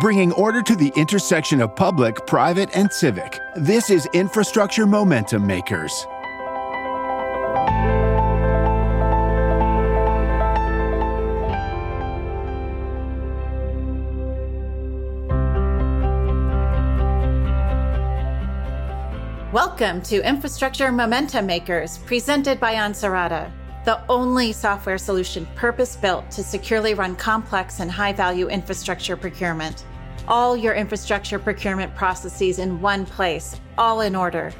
bringing order to the intersection of public, private, and civic. This is Infrastructure Momentum Makers. Welcome to Infrastructure Momentum Makers, presented by Ansarada the only software solution purpose built to securely run complex and high value infrastructure procurement. All your infrastructure procurement processes in one place, all in order.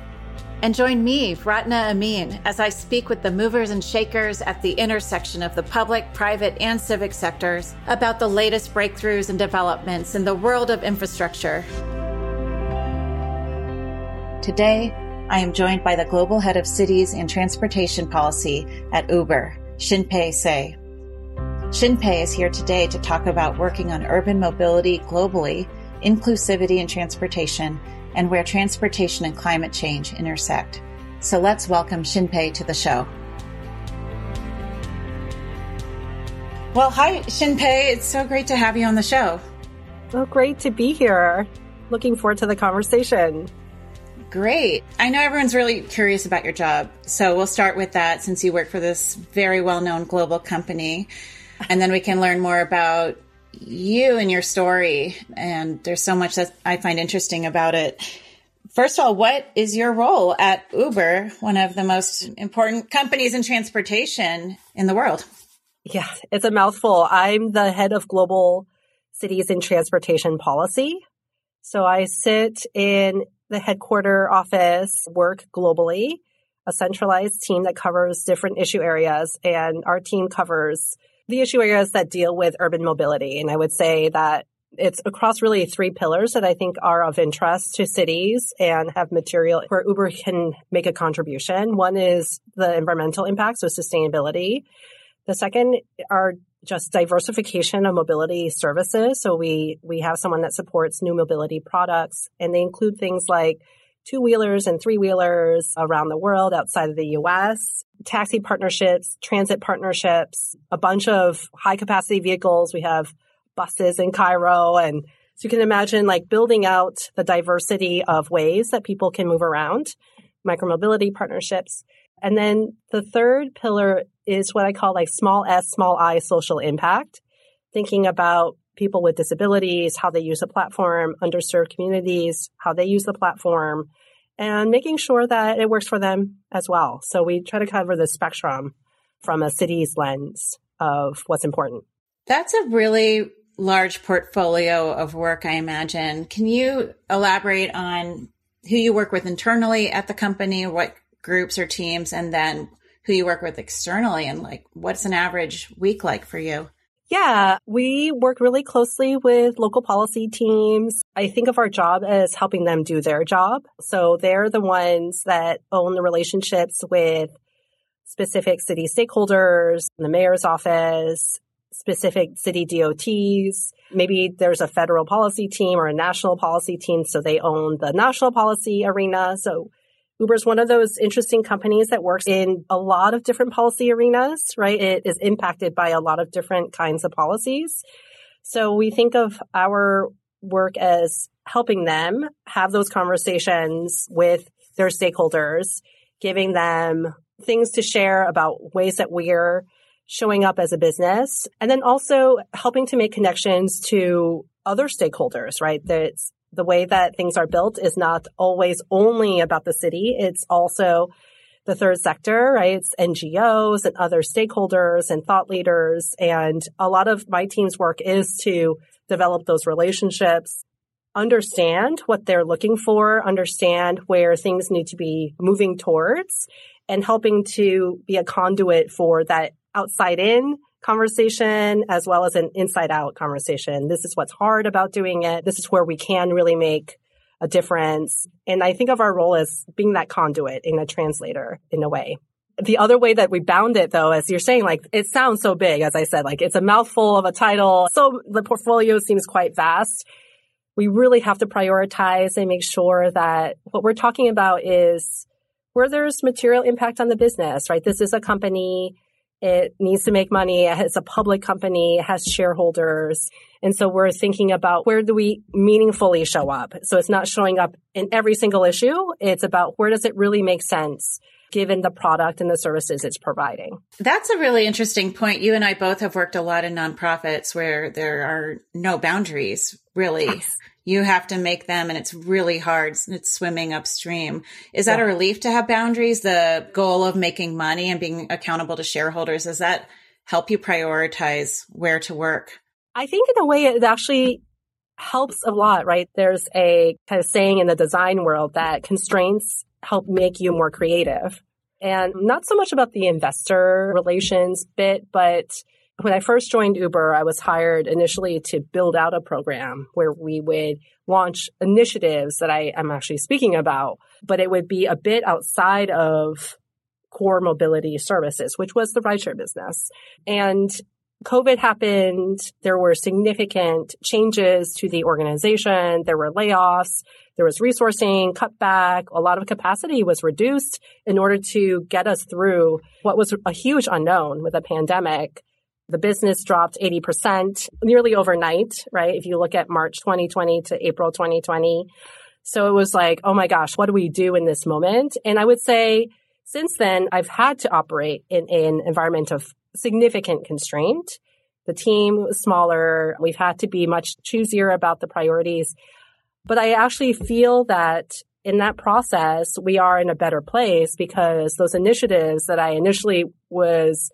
And join me, Ratna Amin, as I speak with the movers and shakers at the intersection of the public, private, and civic sectors about the latest breakthroughs and developments in the world of infrastructure. Today, I am joined by the Global Head of Cities and Transportation Policy at Uber, Shinpei Tsay. Shinpei is here today to talk about working on urban mobility globally, inclusivity in transportation, and where transportation and climate change intersect. So let's welcome Shinpei to the show. Well, hi, Shinpei. It's so great to have you on the show. Oh, great to be here. Looking forward to the conversation. Great. I know everyone's really curious about your job. So we'll start with that since you work for this very well known global company. And then we can learn more about you and your story. And there's so much that I find interesting about it. First of all, what is your role at Uber, one of the most important companies in transportation in the world? Yeah, it's a mouthful. I'm the head of global cities and transportation policy. So I sit in the headquarter office work globally, a centralized team that covers different issue areas. And our team covers the issue areas that deal with urban mobility. And I would say that it's across really three pillars that I think are of interest to cities and have material where Uber can make a contribution. One is the environmental impacts, so sustainability. The second are just diversification of mobility services. So we, we have someone that supports new mobility products and they include things like two wheelers and three wheelers around the world outside of the US, taxi partnerships, transit partnerships, a bunch of high capacity vehicles. We have buses in Cairo and so you can imagine like building out the diversity of ways that people can move around, micromobility partnerships. And then the third pillar is what I call like small s, small i social impact, thinking about people with disabilities, how they use the platform, underserved communities, how they use the platform, and making sure that it works for them as well. So we try to cover the spectrum from a city's lens of what's important. That's a really large portfolio of work, I imagine. Can you elaborate on who you work with internally at the company, what groups or teams and then who you work with externally and like what's an average week like for you? Yeah, we work really closely with local policy teams. I think of our job as helping them do their job. So they're the ones that own the relationships with specific city stakeholders, the mayor's office, specific city DOTs. Maybe there's a federal policy team or a national policy team. So they own the national policy arena. So Uber is one of those interesting companies that works in a lot of different policy arenas, right? It is impacted by a lot of different kinds of policies. So we think of our work as helping them have those conversations with their stakeholders, giving them things to share about ways that we're showing up as a business, and then also helping to make connections to other stakeholders, right? That's the way that things are built is not always only about the city. It's also the third sector, right? It's NGOs and other stakeholders and thought leaders. And a lot of my team's work is to develop those relationships, understand what they're looking for, understand where things need to be moving towards and helping to be a conduit for that outside in conversation as well as an inside out conversation. This is what's hard about doing it. This is where we can really make a difference. And I think of our role as being that conduit in a translator in a way. The other way that we bound it though, as you're saying, like it sounds so big, as I said, like it's a mouthful of a title. So the portfolio seems quite vast. We really have to prioritize and make sure that what we're talking about is where there's material impact on the business, right? This is a company It needs to make money. It's a public company. It has shareholders. And so we're thinking about where do we meaningfully show up? So it's not showing up in every single issue. It's about where does it really make sense given the product and the services it's providing. That's a really interesting point. You and I both have worked a lot in nonprofits where there are no boundaries, really. Yes. You have to make them and it's really hard. It's swimming upstream. Is that yeah. a relief to have boundaries? The goal of making money and being accountable to shareholders, does that help you prioritize where to work? I think in a way it actually helps a lot, right? There's a kind of saying in the design world that constraints help make you more creative. And not so much about the investor relations bit, but when I first joined Uber, I was hired initially to build out a program where we would launch initiatives that I am actually speaking about, but it would be a bit outside of core mobility services, which was the rideshare business. And COVID happened. There were significant changes to the organization. There were layoffs. There was resourcing, cutback. A lot of capacity was reduced in order to get us through what was a huge unknown with a pandemic. The business dropped 80% nearly overnight, right? If you look at March 2020 to April 2020. So it was like, oh my gosh, what do we do in this moment? And I would say since then, I've had to operate in, an environment of significant constraint. The team was smaller. We've had to be much choosier about the priorities. But I actually feel that in that process, we are in a better place because those initiatives that I initially was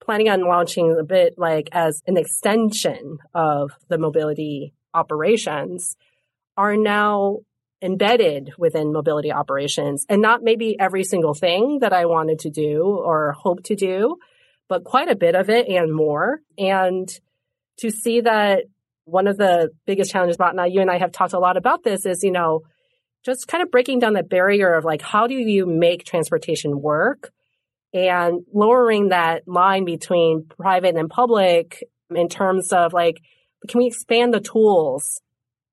planning on launching a bit like as an extension of the mobility operations are now embedded within mobility operations and not maybe every single thing that I wanted to do or hope to do, but quite a bit of it and more. And to see that one of the biggest challenges, now you and I have talked a lot about this is, you know, just kind of breaking down that barrier of like, how do you make transportation work and lowering that line between private and public in terms of like, can we expand the tools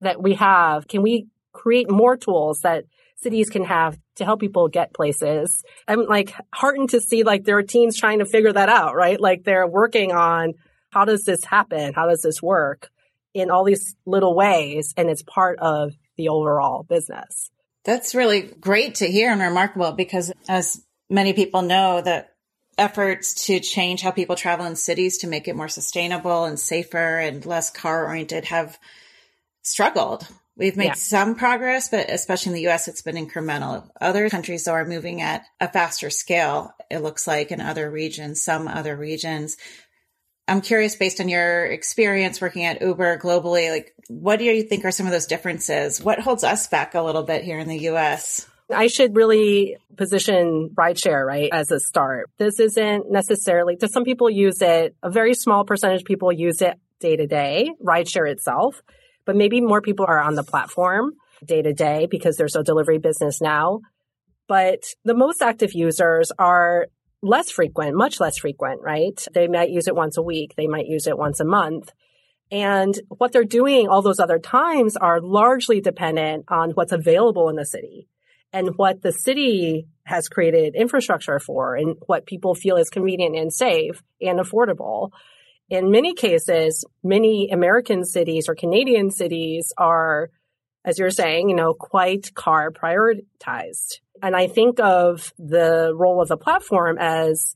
that we have? Can we create more tools that cities can have to help people get places. I'm like heartened to see like there are teams trying to figure that out, right? Like they're working on how does this happen? How does this work in all these little ways? And it's part of the overall business. That's really great to hear and remarkable because as many people know that efforts to change how people travel in cities to make it more sustainable and safer and less car oriented have struggled We've made yeah. some progress, but especially in the US, it's been incremental. Other countries, though, are moving at a faster scale, it looks like in other regions, some other regions. I'm curious, based on your experience working at Uber globally, like what do you think are some of those differences? What holds us back a little bit here in the US? I should really position rideshare, right, as a start. This isn't necessarily, to some people use it, a very small percentage of people use it day to day, rideshare itself but maybe more people are on the platform day to day because there's a delivery business now. But the most active users are less frequent, much less frequent, right? They might use it once a week. They might use it once a month. And what they're doing all those other times are largely dependent on what's available in the city and what the city has created infrastructure for and what people feel is convenient and safe and affordable in many cases, many American cities or Canadian cities are, as you're saying, you know, quite car prioritized. And I think of the role of the platform as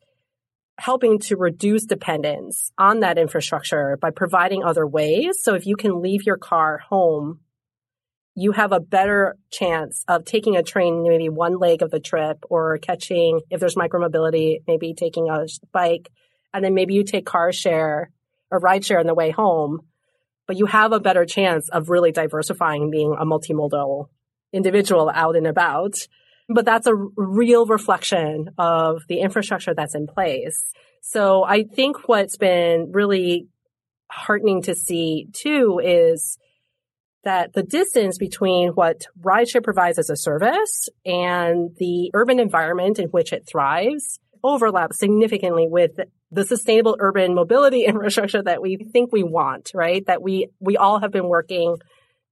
helping to reduce dependence on that infrastructure by providing other ways. So if you can leave your car home, you have a better chance of taking a train maybe one leg of the trip or catching, if there's micromobility, maybe taking a bike and then maybe you take car share or ride share on the way home, but you have a better chance of really diversifying being a multimodal individual out and about. But that's a real reflection of the infrastructure that's in place. So I think what's been really heartening to see too is that the distance between what rideshare provides as a service and the urban environment in which it thrives overlaps significantly with the sustainable urban mobility infrastructure that we think we want, right? That we, we all have been working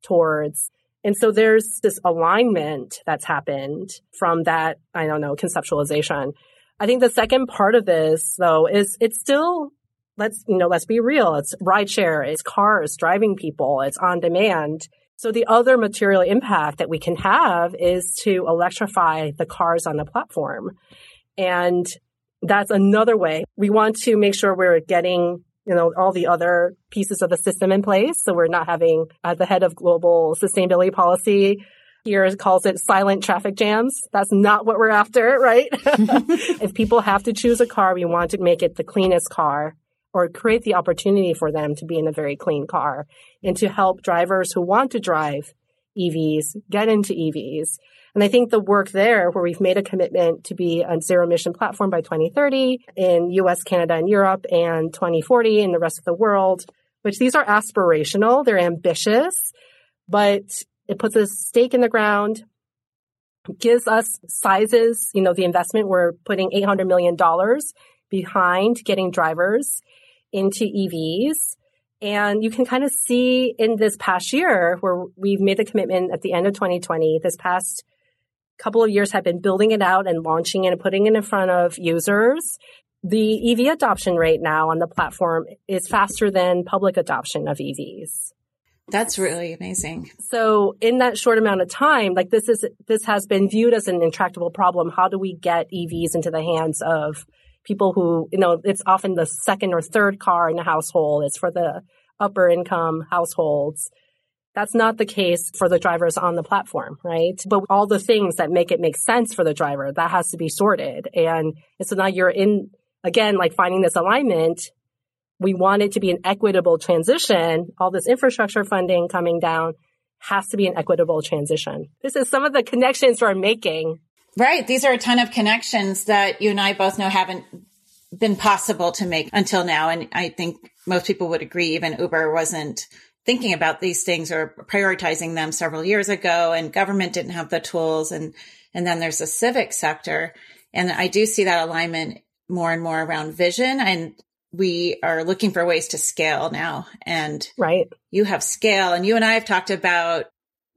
towards. And so there's this alignment that's happened from that, I don't know, conceptualization. I think the second part of this though is it's still let's you know let's be real. It's rideshare it's cars driving people it's on demand. So the other material impact that we can have is to electrify the cars on the platform. And that's another way. We want to make sure we're getting you know all the other pieces of the system in place. So we're not having at the head of global sustainability policy here calls it silent traffic jams. That's not what we're after, right? if people have to choose a car, we want to make it the cleanest car or create the opportunity for them to be in a very clean car and to help drivers who want to drive EVs get into EVs. And I think the work there where we've made a commitment to be a zero emission platform by 2030 in US, Canada, and Europe and 2040 in the rest of the world, which these are aspirational. They're ambitious, but it puts a stake in the ground, gives us sizes, you know, the investment we're putting $800 million behind getting drivers into EVs. And you can kind of see in this past year where we've made the commitment at the end of 2020, this past couple of years have been building it out and launching it and putting it in front of users. The EV adoption rate now on the platform is faster than public adoption of EVs. That's really amazing. So in that short amount of time, like this is, this has been viewed as an intractable problem. How do we get EVs into the hands of people who, you know, it's often the second or third car in the household. It's for the upper income households. That's not the case for the drivers on the platform, right? But all the things that make it make sense for the driver, that has to be sorted. And, so now you're in, again, like finding this alignment we want it to be an equitable transition, all this infrastructure funding coming down has to be an equitable transition. This is some of the connections we're making. Right. These are a ton of connections that you and I both know haven't been possible to make until now. And I think most people would agree, even Uber wasn't thinking about these things or prioritizing them several years ago and government didn't have the tools. And, and then there's a civic sector. And I do see that alignment more and more around vision. And we are looking for ways to scale now. And right. you have scale and you and I have talked about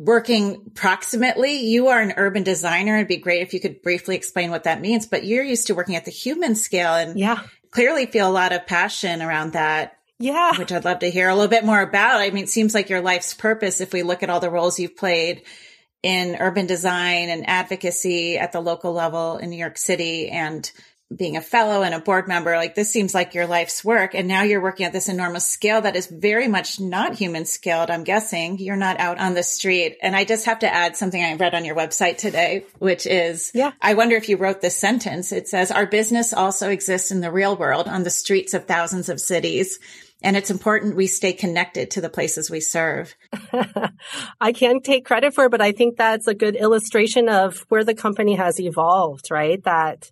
working proximately. You are an urban designer. It'd be great if you could briefly explain what that means, but you're used to working at the human scale and yeah. clearly feel a lot of passion around that. Yeah. Which I'd love to hear a little bit more about. I mean, it seems like your life's purpose, if we look at all the roles you've played in urban design and advocacy at the local level in New York City and being a fellow and a board member, like this seems like your life's work. And now you're working at this enormous scale that is very much not human scaled. I'm guessing you're not out on the street. And I just have to add something I read on your website today, which is, yeah. I wonder if you wrote this sentence. It says, our business also exists in the real world on the streets of thousands of cities. And it's important we stay connected to the places we serve. I can't take credit for it, but I think that's a good illustration of where the company has evolved, right? That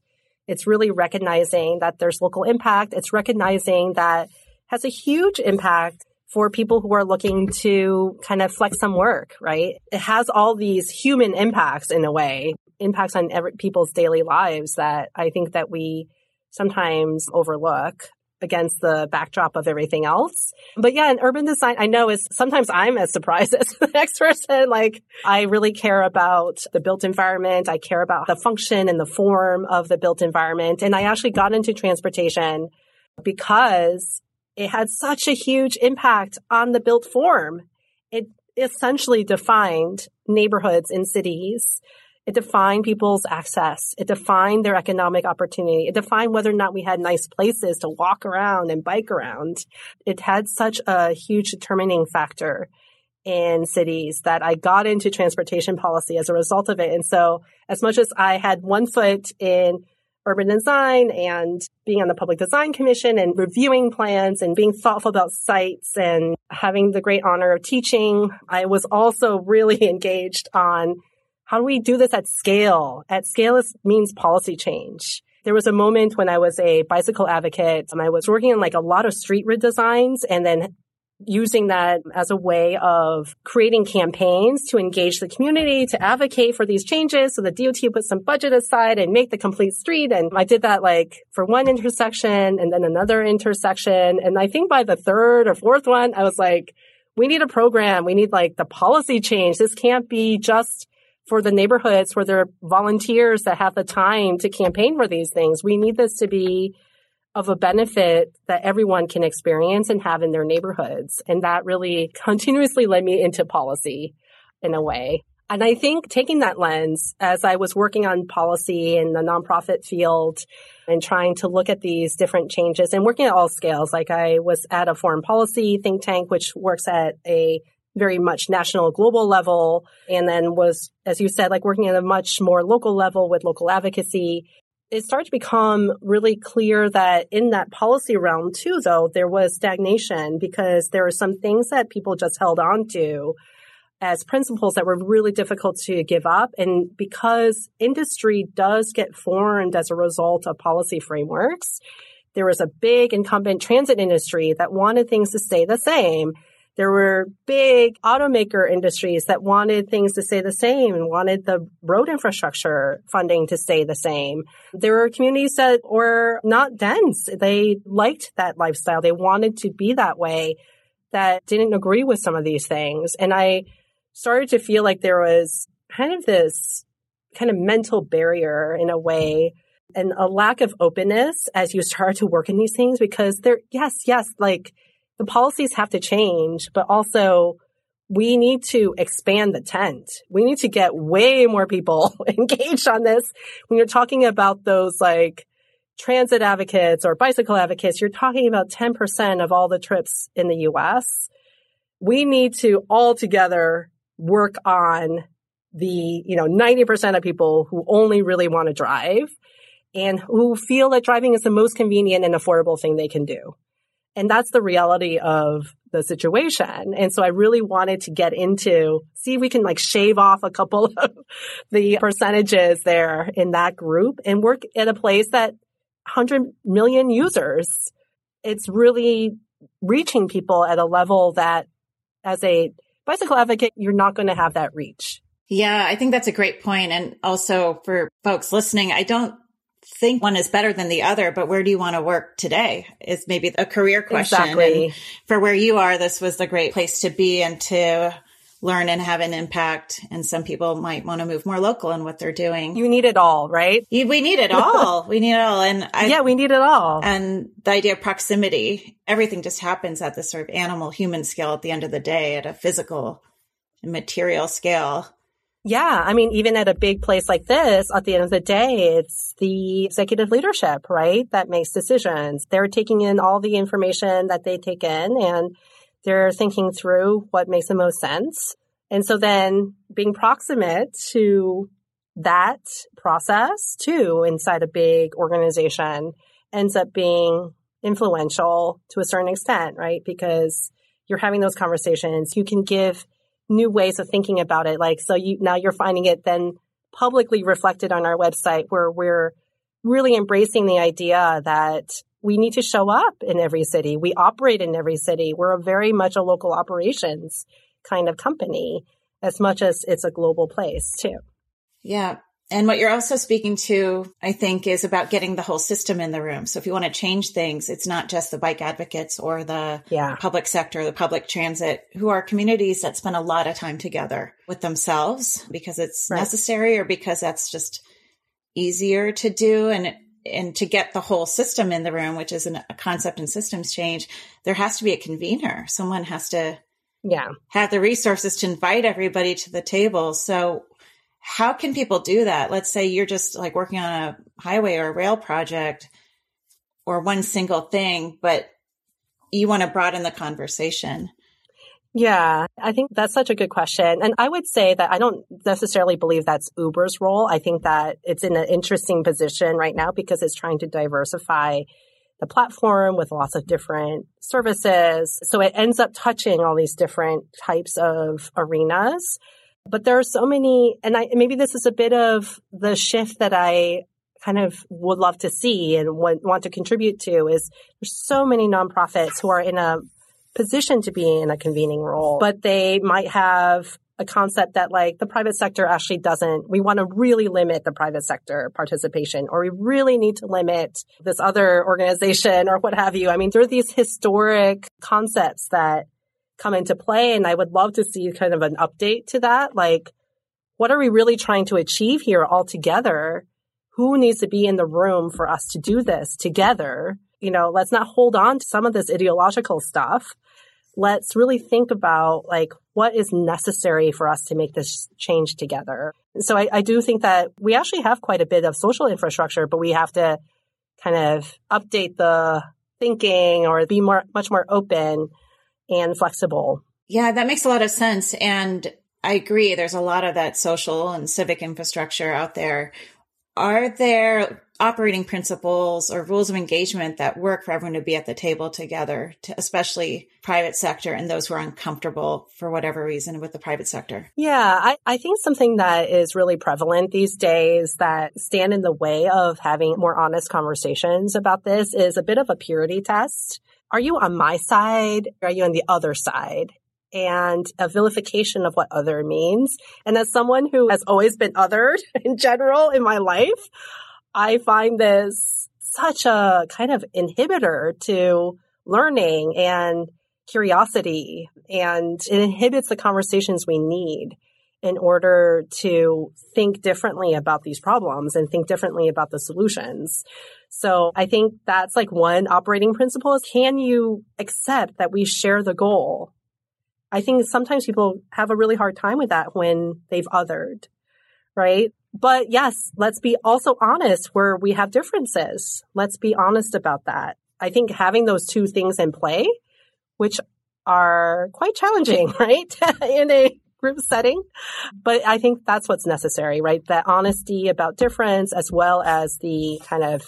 it's really recognizing that there's local impact. It's recognizing that has a huge impact for people who are looking to kind of flex some work, right? It has all these human impacts in a way, impacts on every, people's daily lives that I think that we sometimes overlook against the backdrop of everything else. But yeah, in urban design, I know is sometimes I'm as surprised as the next person. Like I really care about the built environment. I care about the function and the form of the built environment. And I actually got into transportation because it had such a huge impact on the built form. It essentially defined neighborhoods in cities it defined people's access. It defined their economic opportunity. It defined whether or not we had nice places to walk around and bike around. It had such a huge determining factor in cities that I got into transportation policy as a result of it. And so as much as I had one foot in urban design and being on the public design commission and reviewing plans and being thoughtful about sites and having the great honor of teaching, I was also really engaged on how do we do this at scale? At scale means policy change. There was a moment when I was a bicycle advocate and I was working on like a lot of street redesigns and then using that as a way of creating campaigns to engage the community, to advocate for these changes. So the DOT put some budget aside and make the complete street. And I did that like for one intersection and then another intersection. And I think by the third or fourth one, I was like, we need a program. We need like the policy change. This can't be just for the neighborhoods where there are volunteers that have the time to campaign for these things. We need this to be of a benefit that everyone can experience and have in their neighborhoods. And that really continuously led me into policy in a way. And I think taking that lens as I was working on policy in the nonprofit field and trying to look at these different changes and working at all scales, like I was at a foreign policy think tank, which works at a very much national global level and then was as you said like working at a much more local level with local advocacy it started to become really clear that in that policy realm too, though, there was stagnation because there were some things that people just held on to as principles that were really difficult to give up. And because industry does get formed as a result of policy frameworks, there was a big incumbent transit industry that wanted things to stay the same there were big automaker industries that wanted things to stay the same and wanted the road infrastructure funding to stay the same. There were communities that were not dense. They liked that lifestyle. They wanted to be that way that didn't agree with some of these things. And I started to feel like there was kind of this kind of mental barrier in a way and a lack of openness as you start to work in these things because there, yes, yes, like the policies have to change, but also we need to expand the tent. We need to get way more people engaged on this. When you're talking about those like transit advocates or bicycle advocates, you're talking about 10% of all the trips in the US. We need to all together work on the, you know, 90% of people who only really want to drive and who feel that driving is the most convenient and affordable thing they can do. And that's the reality of the situation. And so I really wanted to get into, see if we can like shave off a couple of the percentages there in that group and work at a place that 100 million users. It's really reaching people at a level that as a bicycle advocate, you're not going to have that reach. Yeah, I think that's a great point. And also for folks listening, I don't think one is better than the other, but where do you want to work today is maybe a career question. Exactly. And for where you are, this was the great place to be and to learn and have an impact. And some people might want to move more local in what they're doing. You need it all, right? We need it all. we need it all. And I, yeah, we need it all. And the idea of proximity, everything just happens at the sort of animal human scale at the end of the day at a physical material scale. Yeah. I mean, even at a big place like this, at the end of the day, it's the executive leadership, right? That makes decisions. They're taking in all the information that they take in and they're thinking through what makes the most sense. And so then being proximate to that process too inside a big organization ends up being influential to a certain extent, right? Because you're having those conversations. You can give new ways of thinking about it. Like, so you, now you're finding it then publicly reflected on our website where we're really embracing the idea that we need to show up in every city. We operate in every city. We're a very much a local operations kind of company as much as it's a global place too. Yeah. And what you're also speaking to, I think, is about getting the whole system in the room. So if you want to change things, it's not just the bike advocates or the yeah. public sector, the public transit, who are communities that spend a lot of time together with themselves because it's right. necessary or because that's just easier to do. And and to get the whole system in the room, which is an, a concept in systems change, there has to be a convener. Someone has to yeah have the resources to invite everybody to the table. So how can people do that? Let's say you're just like working on a highway or a rail project or one single thing, but you want to broaden the conversation. Yeah, I think that's such a good question. And I would say that I don't necessarily believe that's Uber's role. I think that it's in an interesting position right now because it's trying to diversify the platform with lots of different services. So it ends up touching all these different types of arenas. But there are so many, and I, maybe this is a bit of the shift that I kind of would love to see and want, want to contribute to is there's so many nonprofits who are in a position to be in a convening role, but they might have a concept that like the private sector actually doesn't, we want to really limit the private sector participation or we really need to limit this other organization or what have you. I mean, there are these historic concepts that come into play. And I would love to see kind of an update to that. Like, what are we really trying to achieve here all together? Who needs to be in the room for us to do this together? You know, let's not hold on to some of this ideological stuff. Let's really think about like what is necessary for us to make this change together. So I, I do think that we actually have quite a bit of social infrastructure, but we have to kind of update the thinking or be more, much more open and flexible. Yeah, that makes a lot of sense. And I agree. There's a lot of that social and civic infrastructure out there. Are there operating principles or rules of engagement that work for everyone to be at the table together, to especially private sector and those who are uncomfortable for whatever reason with the private sector? Yeah, I, I think something that is really prevalent these days that stand in the way of having more honest conversations about this is a bit of a purity test. Are you on my side? Or Are you on the other side? and a vilification of what other means. And as someone who has always been othered in general in my life, I find this such a kind of inhibitor to learning and curiosity and it inhibits the conversations we need in order to think differently about these problems and think differently about the solutions. So I think that's like one operating principle is can you accept that we share the goal? I think sometimes people have a really hard time with that when they've othered, right? But yes, let's be also honest where we have differences. Let's be honest about that. I think having those two things in play, which are quite challenging, right? in a group setting. But I think that's what's necessary, right? That honesty about difference as well as the kind of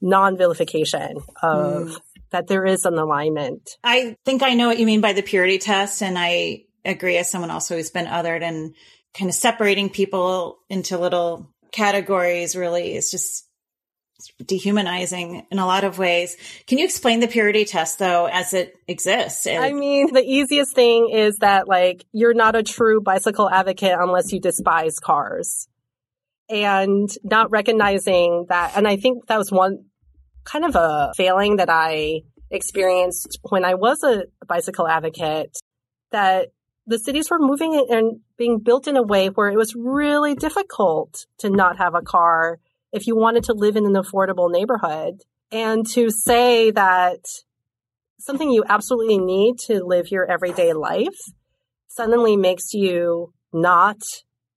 non vilification of mm. that there is an alignment. I think I know what you mean by the purity test. And I agree as someone also who's been othered and kind of separating people into little categories really is just dehumanizing in a lot of ways. Can you explain the purity test though as it exists? I mean, the easiest thing is that like you're not a true bicycle advocate unless you despise cars. And not recognizing that and I think that was one kind of a failing that I experienced when I was a bicycle advocate that the cities were moving and being built in a way where it was really difficult to not have a car if you wanted to live in an affordable neighborhood. And to say that something you absolutely need to live your everyday life suddenly makes you not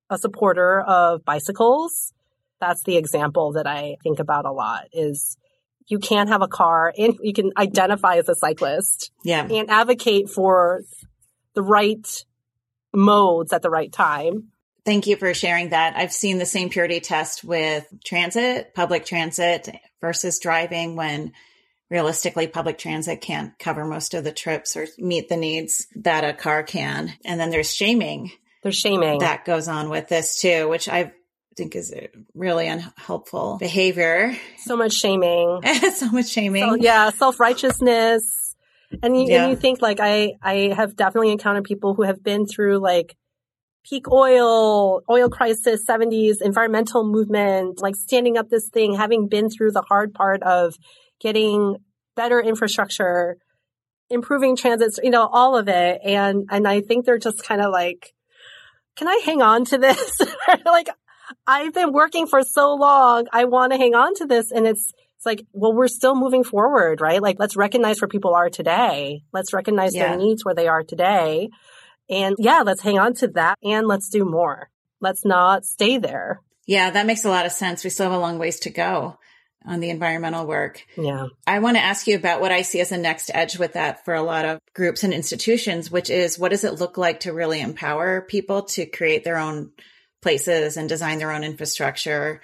a supporter of bicycles. That's the example that I think about a lot is you can't have a car and you can identify as a cyclist yeah. and advocate for the right modes at the right time. Thank you for sharing that. I've seen the same purity test with transit, public transit versus driving when realistically public transit can't cover most of the trips or meet the needs that a car can. And then there's shaming. There's shaming that goes on with this too, which I think is really unhelpful behavior. So much shaming. so much shaming. So, yeah. Self righteousness. And you, yeah. and you think like I, I have definitely encountered people who have been through like peak oil, oil crisis, 70s, environmental movement, like standing up this thing, having been through the hard part of getting better infrastructure, improving transits, you know, all of it. And, and I think they're just kind of like, can I hang on to this? like, I've been working for so long. I want to hang on to this. And it's, it's like, well, we're still moving forward, right? Like, let's recognize where people are today. Let's recognize yeah. their needs where they are today. And yeah, let's hang on to that and let's do more. Let's not stay there. Yeah, that makes a lot of sense. We still have a long ways to go on the environmental work. Yeah. I want to ask you about what I see as the next edge with that for a lot of groups and institutions, which is what does it look like to really empower people to create their own places and design their own infrastructure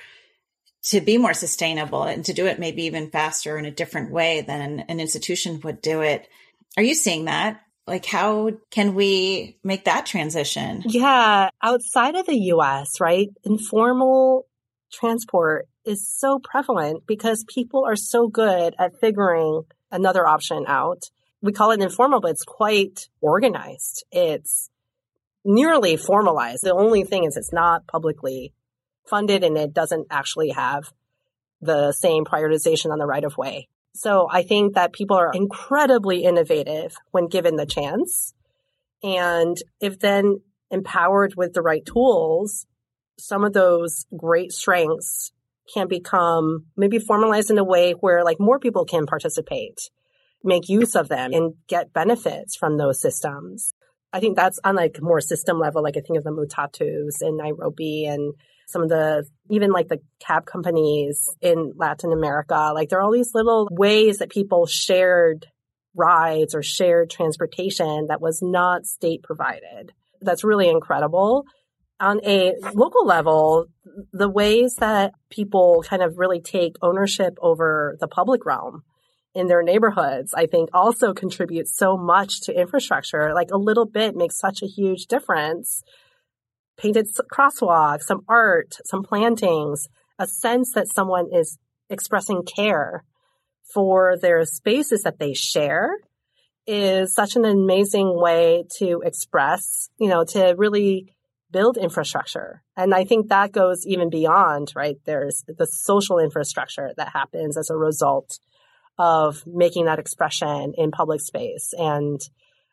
to be more sustainable and to do it maybe even faster in a different way than an institution would do it. Are you seeing that? Like, how can we make that transition? Yeah. Outside of the US, right? Informal transport is so prevalent because people are so good at figuring another option out. We call it informal, but it's quite organized. It's nearly formalized. The only thing is it's not publicly funded and it doesn't actually have the same prioritization on the right of way. So I think that people are incredibly innovative when given the chance. And if then empowered with the right tools, some of those great strengths can become maybe formalized in a way where like more people can participate, make use of them and get benefits from those systems. I think that's on like more system level. Like I think of the matatus in Nairobi and some of the, even like the cab companies in Latin America. Like there are all these little ways that people shared rides or shared transportation that was not state provided. That's really incredible. On a local level, the ways that people kind of really take ownership over the public realm in their neighborhoods, I think also contributes so much to infrastructure. Like a little bit makes such a huge difference. Painted crosswalks, some art, some plantings, a sense that someone is expressing care for their spaces that they share is such an amazing way to express, you know, to really build infrastructure. And I think that goes even beyond, right? There's the social infrastructure that happens as a result of making that expression in public space. And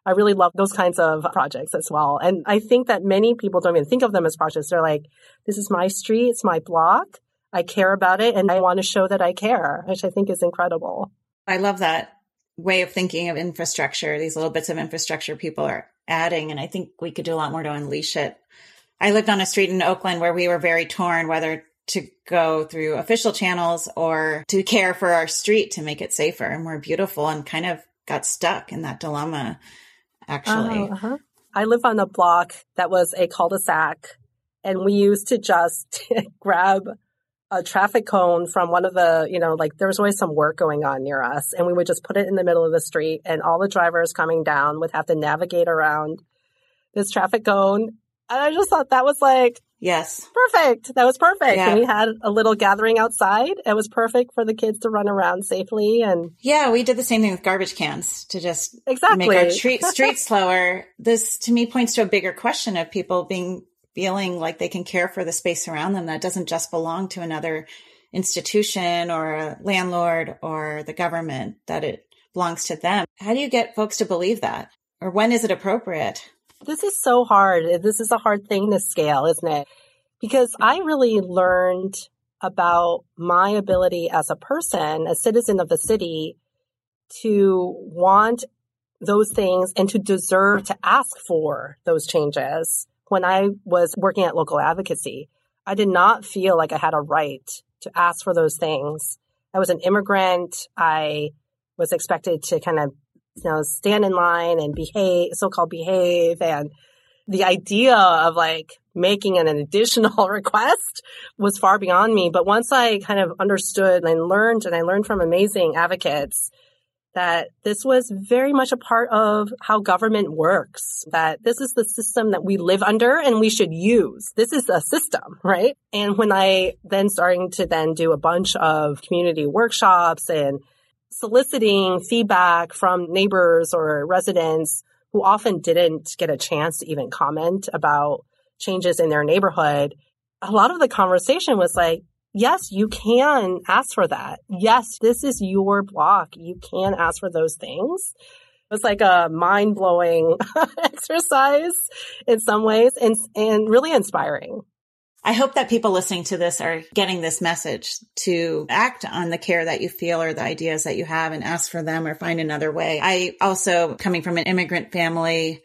I really love those kinds of projects as well. And I think that many people don't even think of them as projects. They're like, this is my street, it's my block. I care about it and I want to show that I care, which I think is incredible. I love that way of thinking of infrastructure, these little bits of infrastructure people are adding. And I think we could do a lot more to unleash it. I lived on a street in Oakland where we were very torn whether to go through official channels or to care for our street to make it safer and more beautiful and kind of got stuck in that dilemma actually. Uh, uh-huh. I live on a block that was a cul-de-sac and we used to just grab a traffic cone from one of the, you know, like there was always some work going on near us and we would just put it in the middle of the street and all the drivers coming down would have to navigate around this traffic cone. And I just thought that was like, yes, perfect. That was perfect. Yeah. And we had a little gathering outside. It was perfect for the kids to run around safely. And yeah, we did the same thing with garbage cans to just exactly make our street, street slower. This to me points to a bigger question of people being feeling like they can care for the space around them that doesn't just belong to another institution or a landlord or the government, that it belongs to them. How do you get folks to believe that? Or when is it appropriate? This is so hard. This is a hard thing to scale, isn't it? Because I really learned about my ability as a person, a citizen of the city, to want those things and to deserve to ask for those changes when I was working at local advocacy, I did not feel like I had a right to ask for those things. I was an immigrant. I was expected to kind of, you know, stand in line and behave, so-called behave. And the idea of like making an additional request was far beyond me. But once I kind of understood and learned and I learned from amazing advocates that this was very much a part of how government works, that this is the system that we live under and we should use. This is a system, right? And when I then starting to then do a bunch of community workshops and soliciting feedback from neighbors or residents who often didn't get a chance to even comment about changes in their neighborhood, a lot of the conversation was like, yes, you can ask for that. Yes, this is your block. You can ask for those things. It's like a mind blowing exercise in some ways and, and really inspiring. I hope that people listening to this are getting this message to act on the care that you feel or the ideas that you have and ask for them or find another way. I also, coming from an immigrant family,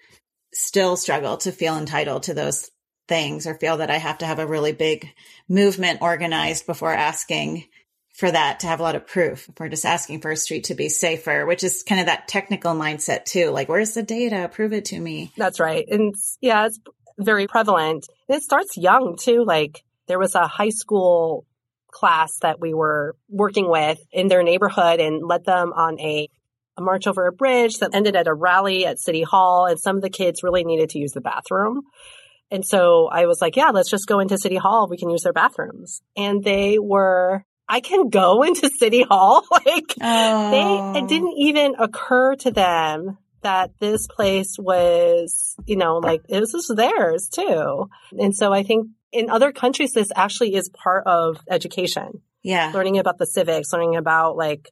still struggle to feel entitled to those things or feel that I have to have a really big movement organized before asking for that to have a lot of proof. We're just asking for a street to be safer, which is kind of that technical mindset too. Like, where's the data? Prove it to me. That's right. And yeah, it's very prevalent. It starts young too. Like there was a high school class that we were working with in their neighborhood and led them on a, a march over a bridge that ended at a rally at City Hall. And some of the kids really needed to use the bathroom. And so I was like, yeah, let's just go into City Hall. We can use their bathrooms. And they were, I can go into City Hall. like oh. they, it didn't even occur to them that this place was, you know, like this is theirs too. And so I think in other countries, this actually is part of education. Yeah. Learning about the civics, learning about like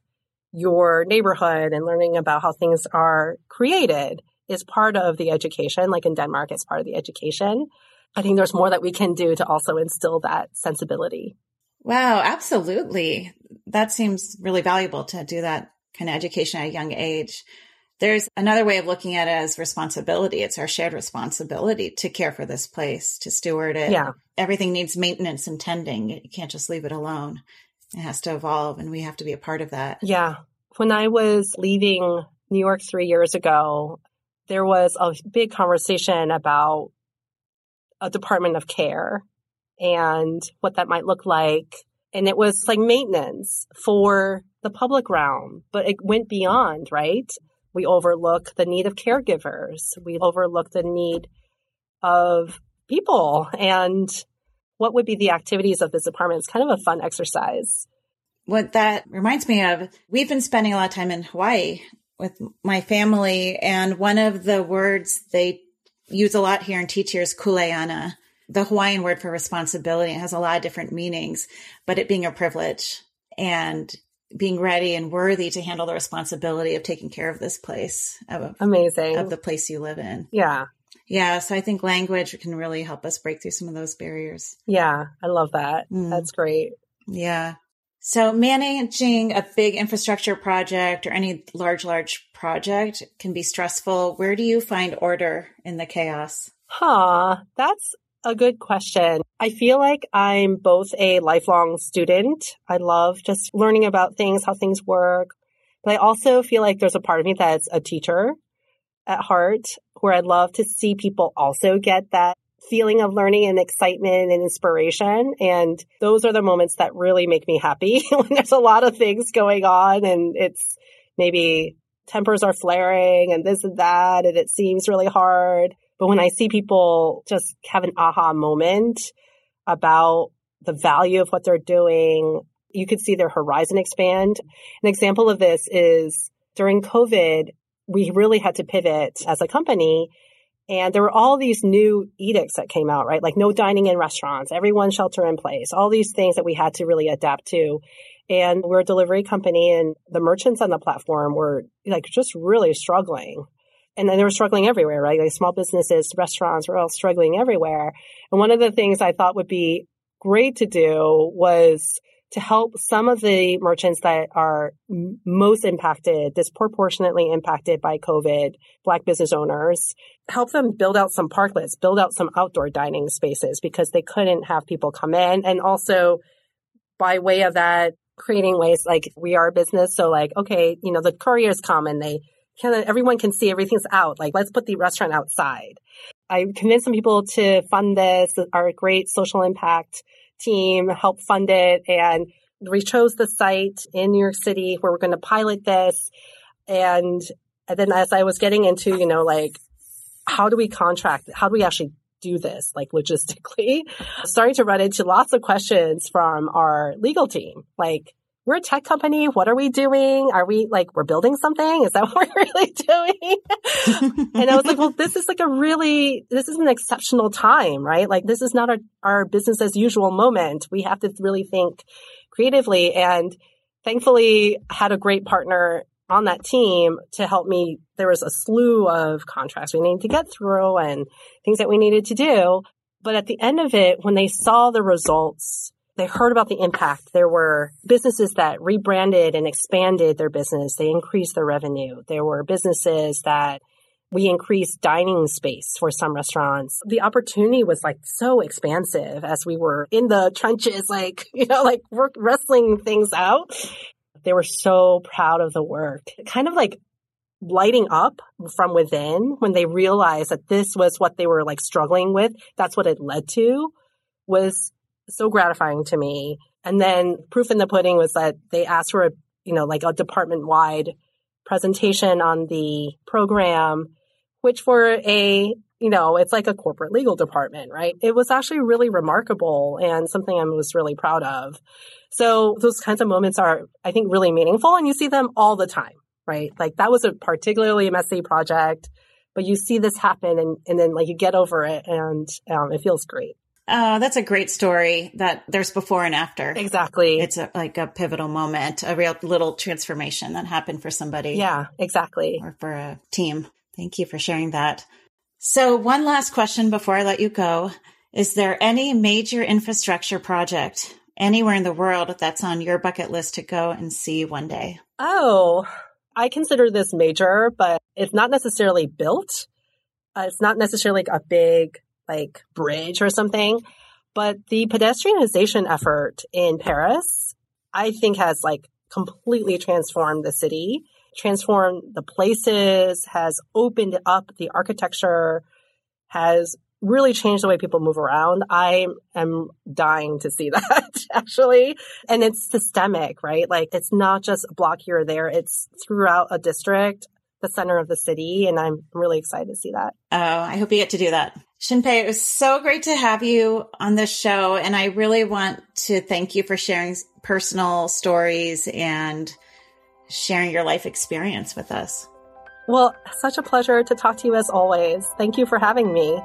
your neighborhood and learning about how things are created is part of the education. Like in Denmark, it's part of the education. I think there's more that we can do to also instill that sensibility. Wow, absolutely. That seems really valuable to do that kind of education at a young age. There's another way of looking at it as responsibility. It's our shared responsibility to care for this place, to steward it. Yeah. Everything needs maintenance and tending. You can't just leave it alone. It has to evolve and we have to be a part of that. Yeah. When I was leaving New York three years ago, there was a big conversation about a department of care and what that might look like. And it was like maintenance for the public realm, but it went beyond, right? We overlook the need of caregivers. We overlook the need of people and what would be the activities of this department. It's kind of a fun exercise. What that reminds me of, we've been spending a lot of time in Hawaii with my family. And one of the words they use a lot here and teach here is kuleana, the Hawaiian word for responsibility. It has a lot of different meanings, but it being a privilege and being ready and worthy to handle the responsibility of taking care of this place. Of, Amazing. Of the place you live in. Yeah. Yeah. So I think language can really help us break through some of those barriers. Yeah. I love that. Mm. That's great. Yeah. So managing a big infrastructure project or any large, large project can be stressful. Where do you find order in the chaos? Huh. That's a good question. I feel like I'm both a lifelong student. I love just learning about things, how things work. But I also feel like there's a part of me that's a teacher at heart where I'd love to see people also get that feeling of learning and excitement and inspiration. And those are the moments that really make me happy when there's a lot of things going on and it's maybe tempers are flaring and this and that and it seems really hard. But when I see people just have an aha moment about the value of what they're doing, you could see their horizon expand. An example of this is during COVID, we really had to pivot as a company and there were all these new edicts that came out, right? Like no dining in restaurants, everyone shelter in place, all these things that we had to really adapt to. And we're a delivery company and the merchants on the platform were like just really struggling. And they were struggling everywhere, right? Like small businesses, restaurants were all struggling everywhere. And one of the things I thought would be great to do was to help some of the merchants that are most impacted, disproportionately impacted by COVID, Black business owners, help them build out some parklets, build out some outdoor dining spaces because they couldn't have people come in. And also by way of that, creating ways like we are a business. So like, okay, you know, the couriers come and they of, everyone can see everything's out. Like, let's put the restaurant outside. I convinced some people to fund this, our great social impact team helped fund it. And we chose the site in New York City where we're going to pilot this. And, and then as I was getting into, you know, like, how do we contract? How do we actually do this, like logistically? Starting to run into lots of questions from our legal team. Like, we're a tech company. What are we doing? Are we like, we're building something? Is that what we're really doing? and I was like, well, this is like a really, this is an exceptional time, right? Like this is not our, our business as usual moment. We have to really think creatively and thankfully had a great partner on that team to help me. There was a slew of contracts we needed to get through and things that we needed to do. But at the end of it, when they saw the results, they heard about the impact. There were businesses that rebranded and expanded their business. They increased their revenue. There were businesses that we increased dining space for some restaurants. The opportunity was like so expansive as we were in the trenches, like, you know, like work wrestling things out. They were so proud of the work, kind of like lighting up from within when they realized that this was what they were like struggling with. That's what it led to was so gratifying to me. And then proof in the pudding was that they asked for a, you know, like a department wide presentation on the program, which for a, you know, it's like a corporate legal department, right? It was actually really remarkable and something I was really proud of. So those kinds of moments are, I think, really meaningful and you see them all the time, right? Like that was a particularly messy project, but you see this happen and, and then like you get over it and um, it feels great. Oh, that's a great story that there's before and after. Exactly. It's a, like a pivotal moment, a real little transformation that happened for somebody. Yeah, exactly. Or for a team. Thank you for sharing that. So one last question before I let you go. Is there any major infrastructure project anywhere in the world that's on your bucket list to go and see one day? Oh, I consider this major, but it's not necessarily built. Uh, it's not necessarily like a big like bridge or something, but the pedestrianization effort in Paris, I think has like completely transformed the city, transformed the places, has opened up the architecture, has really changed the way people move around. I am dying to see that actually. And it's systemic, right? Like it's not just a block here or there. It's throughout a district, the center of the city. And I'm really excited to see that. Oh, I hope you get to do that. Shin-pei, it was so great to have you on this show. And I really want to thank you for sharing personal stories and sharing your life experience with us. Well, such a pleasure to talk to you as always. Thank you for having me.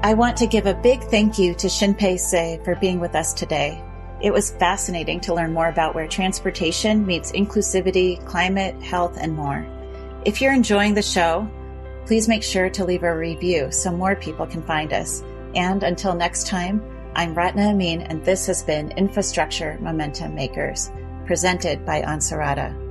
I want to give a big thank you to Shin-pei Tsay for being with us today. It was fascinating to learn more about where transportation meets inclusivity, climate, health, and more. If you're enjoying the show, please make sure to leave a review so more people can find us. And until next time, I'm Ratna Amin, and this has been Infrastructure Momentum Makers, presented by Ansarada.